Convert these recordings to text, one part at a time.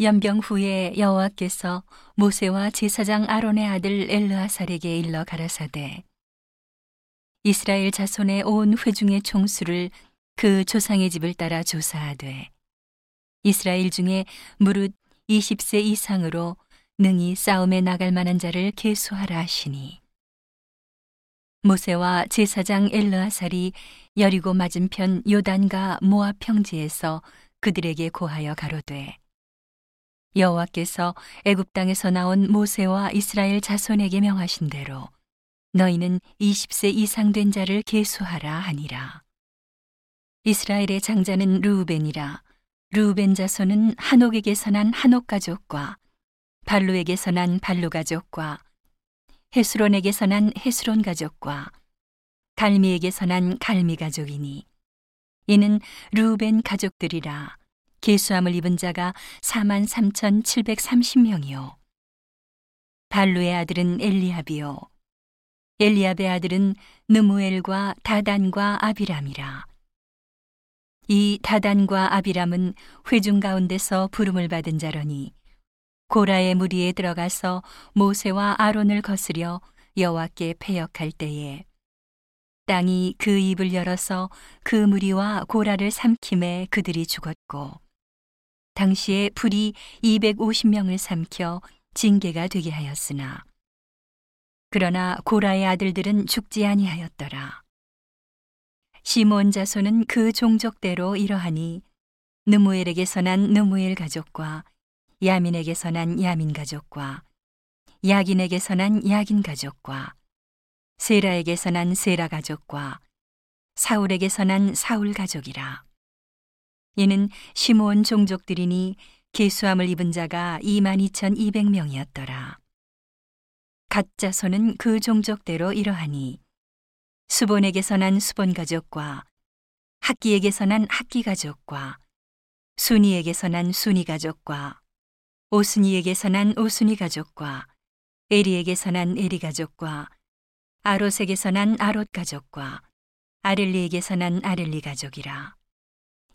연병 후에 여호와께서 모세와 제사장 아론의 아들 엘르아살에게 일러 가라사대 이스라엘 자손의 온 회중의 총수를 그 조상의 집을 따라 조사하되 이스라엘 중에 무릇 20세 이상으로 능히 싸움에 나갈 만한 자를 계수하라 하시니. 모세와 제사장 엘르아살이 여리고 맞은편 요단과 모압 평지에서 그들에게 고하여 가로되 여호와께서 애굽 땅에서 나온 모세와 이스라엘 자손에게 명하신 대로 너희는 20세 이상 된 자를 계수하라 하니라. 이스라엘의 장자는 루우벤이라. 루우벤 자손은 한옥에게서 난 한옥 가족과 발루에게서 난 발루 가족과 헤스론에게서 난 헤스론 가족과 갈미에게서 난 갈미 가족이니 이는 루우벤 가족들이라. 계수함을 입은 자가 4만 3,730명이요. 발루의 아들은 엘리압이요. 엘리압의 아들은 느무엘과 다단과 아비람이라. 이 다단과 아비람은 회중 가운데서 부름을 받은 자러니 고라의 무리에 들어가서 모세와 아론을 거스려 여호와께 패역할 때에 땅이 그 입을 열어서 그 무리와 고라를 삼킴에 그들이 죽었고 당시에 불이 250명을 삼켜 징계가 되게 하였으나 그러나 고라의 아들들은 죽지 아니하였더라. 시몬 자손은 그 종족대로 이러하니 느무엘에게서 난 느무엘 가족과 야민에게서 난 야민 가족과 야긴에게서 난 야긴 가족과 세라에게서 난 세라 가족과 사울에게서 난 사울 가족이라. 이는 시므온 종족들이니 계수함을 입은 자가 22,200명이었더라. 가짜손은 그 종족대로 이러하니 수본에게서 난 수본 가족과 학기에게서 난 학기 가족과 순이에게서 난 순이 가족과 오순이에게서 난 오순이 가족과 에리에게서 난 에리 가족과 아롯에게서 난 아롯 가족과 아렐리에게서 난 아렐리 가족이라.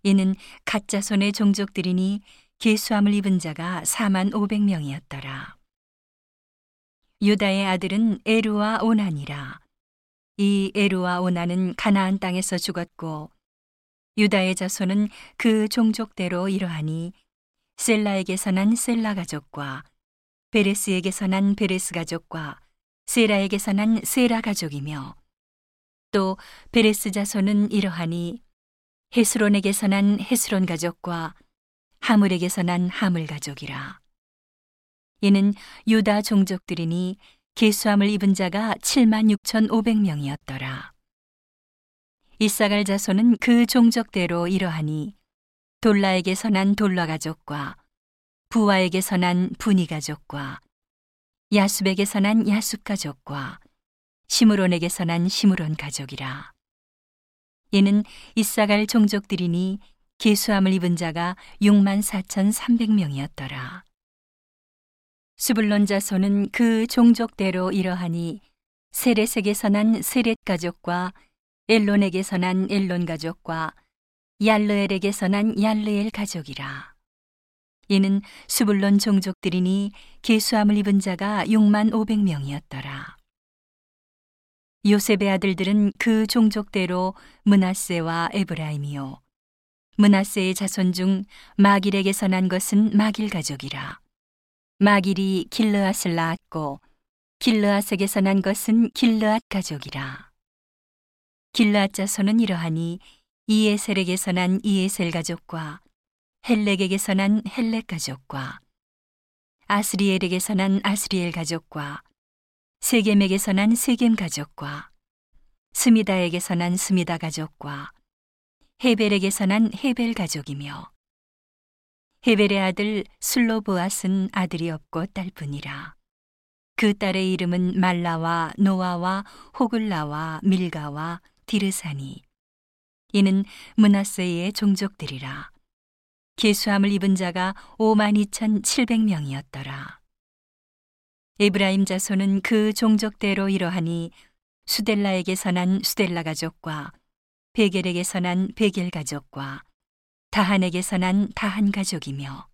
이는 가짜 손의 종족들이니 계수함을 입은 자가 4만 500명이었더라. 유다의 아들은 에루와 오난이라. 이 에루와 오난은 가나안 땅에서 죽었고 유다의 자손은 그 종족대로 이러하니 셀라에게서 난 셀라 가족과 베레스에게서 난 베레스 가족과 세라에게서 난 세라 가족이며 또 베레스 자손은 이러하니 헤스론에게서 난 헤스론 가족과 하물에게서 난 하물 가족이라. 이는 유다 종족들이니 계수함을 입은 자가 7만 6,500명이었더라. 이사갈 자손은 그 종족대로 이러하니 돌라에게서 난 돌라 가족과 부와에게서 난 부니 가족과 야숲에게서 난 야숲 가족과 시므론에게서 난 시므론 가족이라. 이는 이사갈 종족들이니 계수함을 입은 자가 6만 4천3백명이었더라 수불론 자손은 그 종족대로 이러하니 세렛에게서 난 세렛 가족과 엘론에게서 난 엘론 가족과 얄르엘에게서 난 얄르엘 가족이라. 이는 수불론 종족들이니 계수함을 입은 자가 6만 500명이었더라. 요셉의 아들들은 그 종족대로 문하세와 에브라임이요. 문하세의 자손 중 마길에게서 난 것은 마길 가족이라. 마길이 길르앗을 낳았고 길르앗에게서 난 것은 길르앗 가족이라. 길르앗 자손은 이러하니 이에셀에게서 난 이에셀 가족과 헬렉에게서 난 헬렉 가족과 아스리엘에게서 난 아스리엘 가족과 세겜에게서 난 세겜 가족과 스미다에게서 난 스미다 가족과 헤벨에게서 난 헤벨 가족이며 헤벨의 아들 슬로보앗은 아들이 없고 딸뿐이라. 그 딸의 이름은 말라와 노아와 호글라와 밀가와 디르사니. 이는 문하세의 종족들이라. 계수함을 입은 자가 5만 2천7백명이었더라 에브라임 자손은 그 종족대로 이러하니 수델라에게서 난 수델라 가족과 베겔에게서 난 베겔 가족과 다한에게서 난 다한 가족이며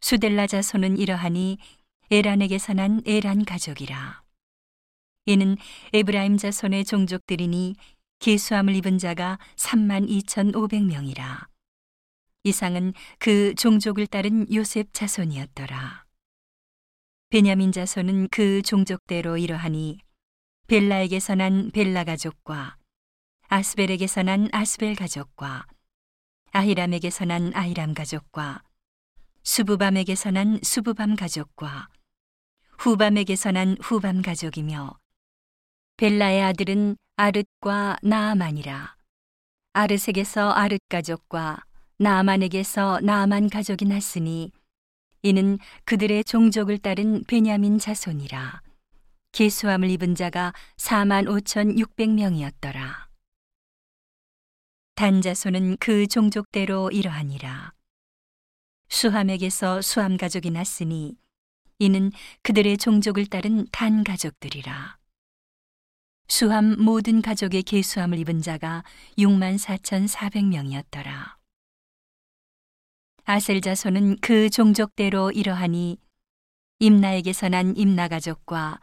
수델라 자손은 이러하니 에란에게서 난 에란 가족이라. 이는 에브라임 자손의 종족들이니 계수함을 입은 자가 3만 2,500명이라. 이상은 그 종족을 따른 요셉 자손이었더라. 베냐민 자손은 그 종족대로 이러하니 벨라에게서 난 벨라 가족과 아스벨에게서 난 아스벨 가족과 아히람에게서 난 아히람 가족과 수부밤에게서 난 수부밤 가족과 후밤에게서 난 후밤 가족이며 벨라의 아들은 아릇과 나아만이라. 아르색에서 아릇 가족과 나아만에게서 나아만 가족이 났으니 이는 그들의 종족을 따른 베냐민 자손이라. 계수함을 입은 자가 4만 5천 6백명이었더라. 단 자손은 그 종족대로 이러하니라. 수함에게서 수함 가족이 났으니 이는 그들의 종족을 따른 단 가족들이라. 수함 모든 가족의 계수함을 입은 자가 6만 4천4백명이었더라 아셀 자손은 그 종족대로 이러하니 임나에게서 난 임나 가족과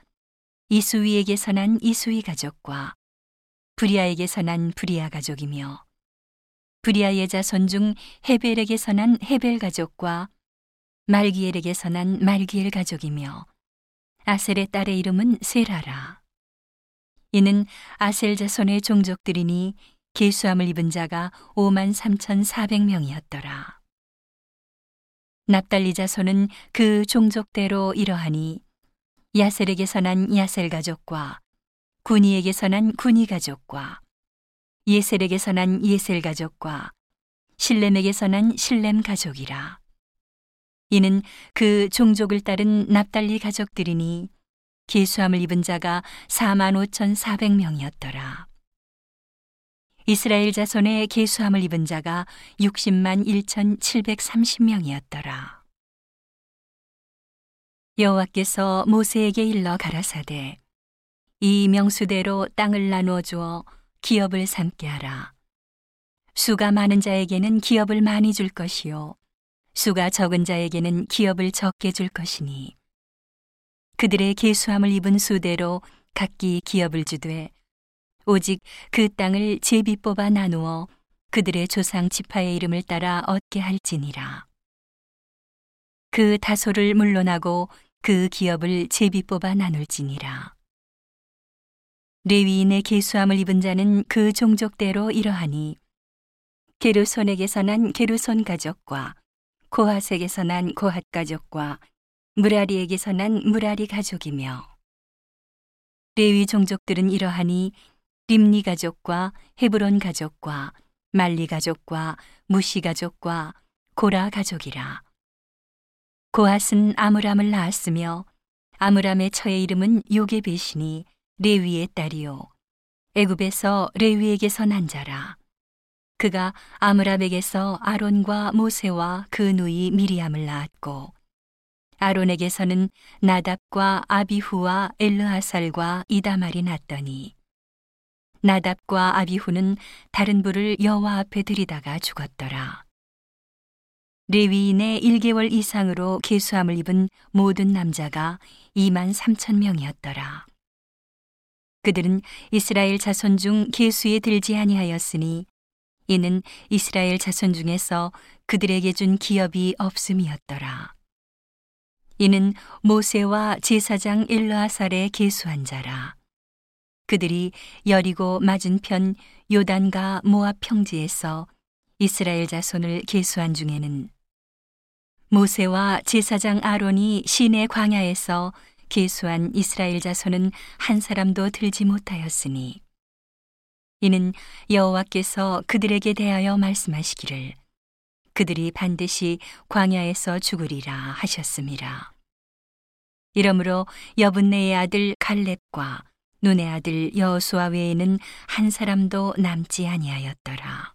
이수위에게서 난 이수위 가족과 브리아에게서 난 브리아 가족이며 브리아의 자손 중 헤벨에게서 난 헤벨 가족과 말기엘에게서 난 말기엘 가족이며 아셀의 딸의 이름은 세라라. 이는 아셀 자손의 종족들이니 계수함을 입은 자가 5만 3천4백명이었더라. 납달리 자손은 그 종족대로 이러하니 야셀에게서 난 야셀 가족과 군이에게서 난 군이 가족과 예셀에게서 난 예셀 가족과 실렘에게서 난 실렘 가족이라. 이는 그 종족을 따른 납달리 가족들이니 계수함을 입은 자가 4만 5천 4백명이었더라. 이스라엘 자손의 계수함을 입은 자가 60만 1천 730명이었더라. 여호와께서 모세에게 일러 가라사대 이 명수대로 땅을 나누어 주어 기업을 삼게 하라. 수가 많은 자에게는 기업을 많이 줄 것이요 수가 적은 자에게는 기업을 적게 줄 것이니 그들의 계수함을 입은 수대로 각기 기업을 주되 오직 그 땅을 제비 뽑아 나누어 그들의 조상 지파의 이름을 따라 얻게 할지니라. 그 다소를 물러나고 그 기업을 제비 뽑아 나눌지니라. 레위인의 계수함을 입은 자는 그 종족대로 이러하니 게르손에게서 난 게르손 가족과 고핫에게서 난 고핫 가족과 무라리에게서 난 무라리 가족이며 레위 종족들은 이러하니 림니 가족과 헤브론 가족과 말리 가족과 무시 가족과 고라 가족이라. 고핫은 아므람을 낳았으며 아므람의 처의 이름은 요게베시니 레위의 딸이요. 애굽에서 레위에게서 난 자라. 그가 아므람에게서 아론과 모세와 그 누이 미리암을 낳았고 아론에게서는 나답과 아비후와 엘르하살과 이다말이 났더니 나답과 아비후는 다른 불을 여호와 앞에 들이다가 죽었더라. 레위인의 1개월 이상으로 계수함을 입은 모든 남자가 2만 3천 명이었더라. 그들은 이스라엘 자손 중 계수에 들지 아니하였으니 이는 이스라엘 자손 중에서 그들에게 준 기업이 없음이었더라. 이는 모세와 제사장 일라살의 계수한 자라. 그들이 여리고 맞은편 요단과 모압 평지에서 이스라엘 자손을 계수한 중에는 모세와 제사장 아론이 시내 광야에서 계수한 이스라엘 자손은 한 사람도 들지 못하였으니 이는 여호와께서 그들에게 대하여 말씀하시기를 그들이 반드시 광야에서 죽으리라 하셨습니다. 이러므로 여분네의 아들 갈렙과 눈의 아들 여호수아 외에는 한 사람도 남지 아니하였더라.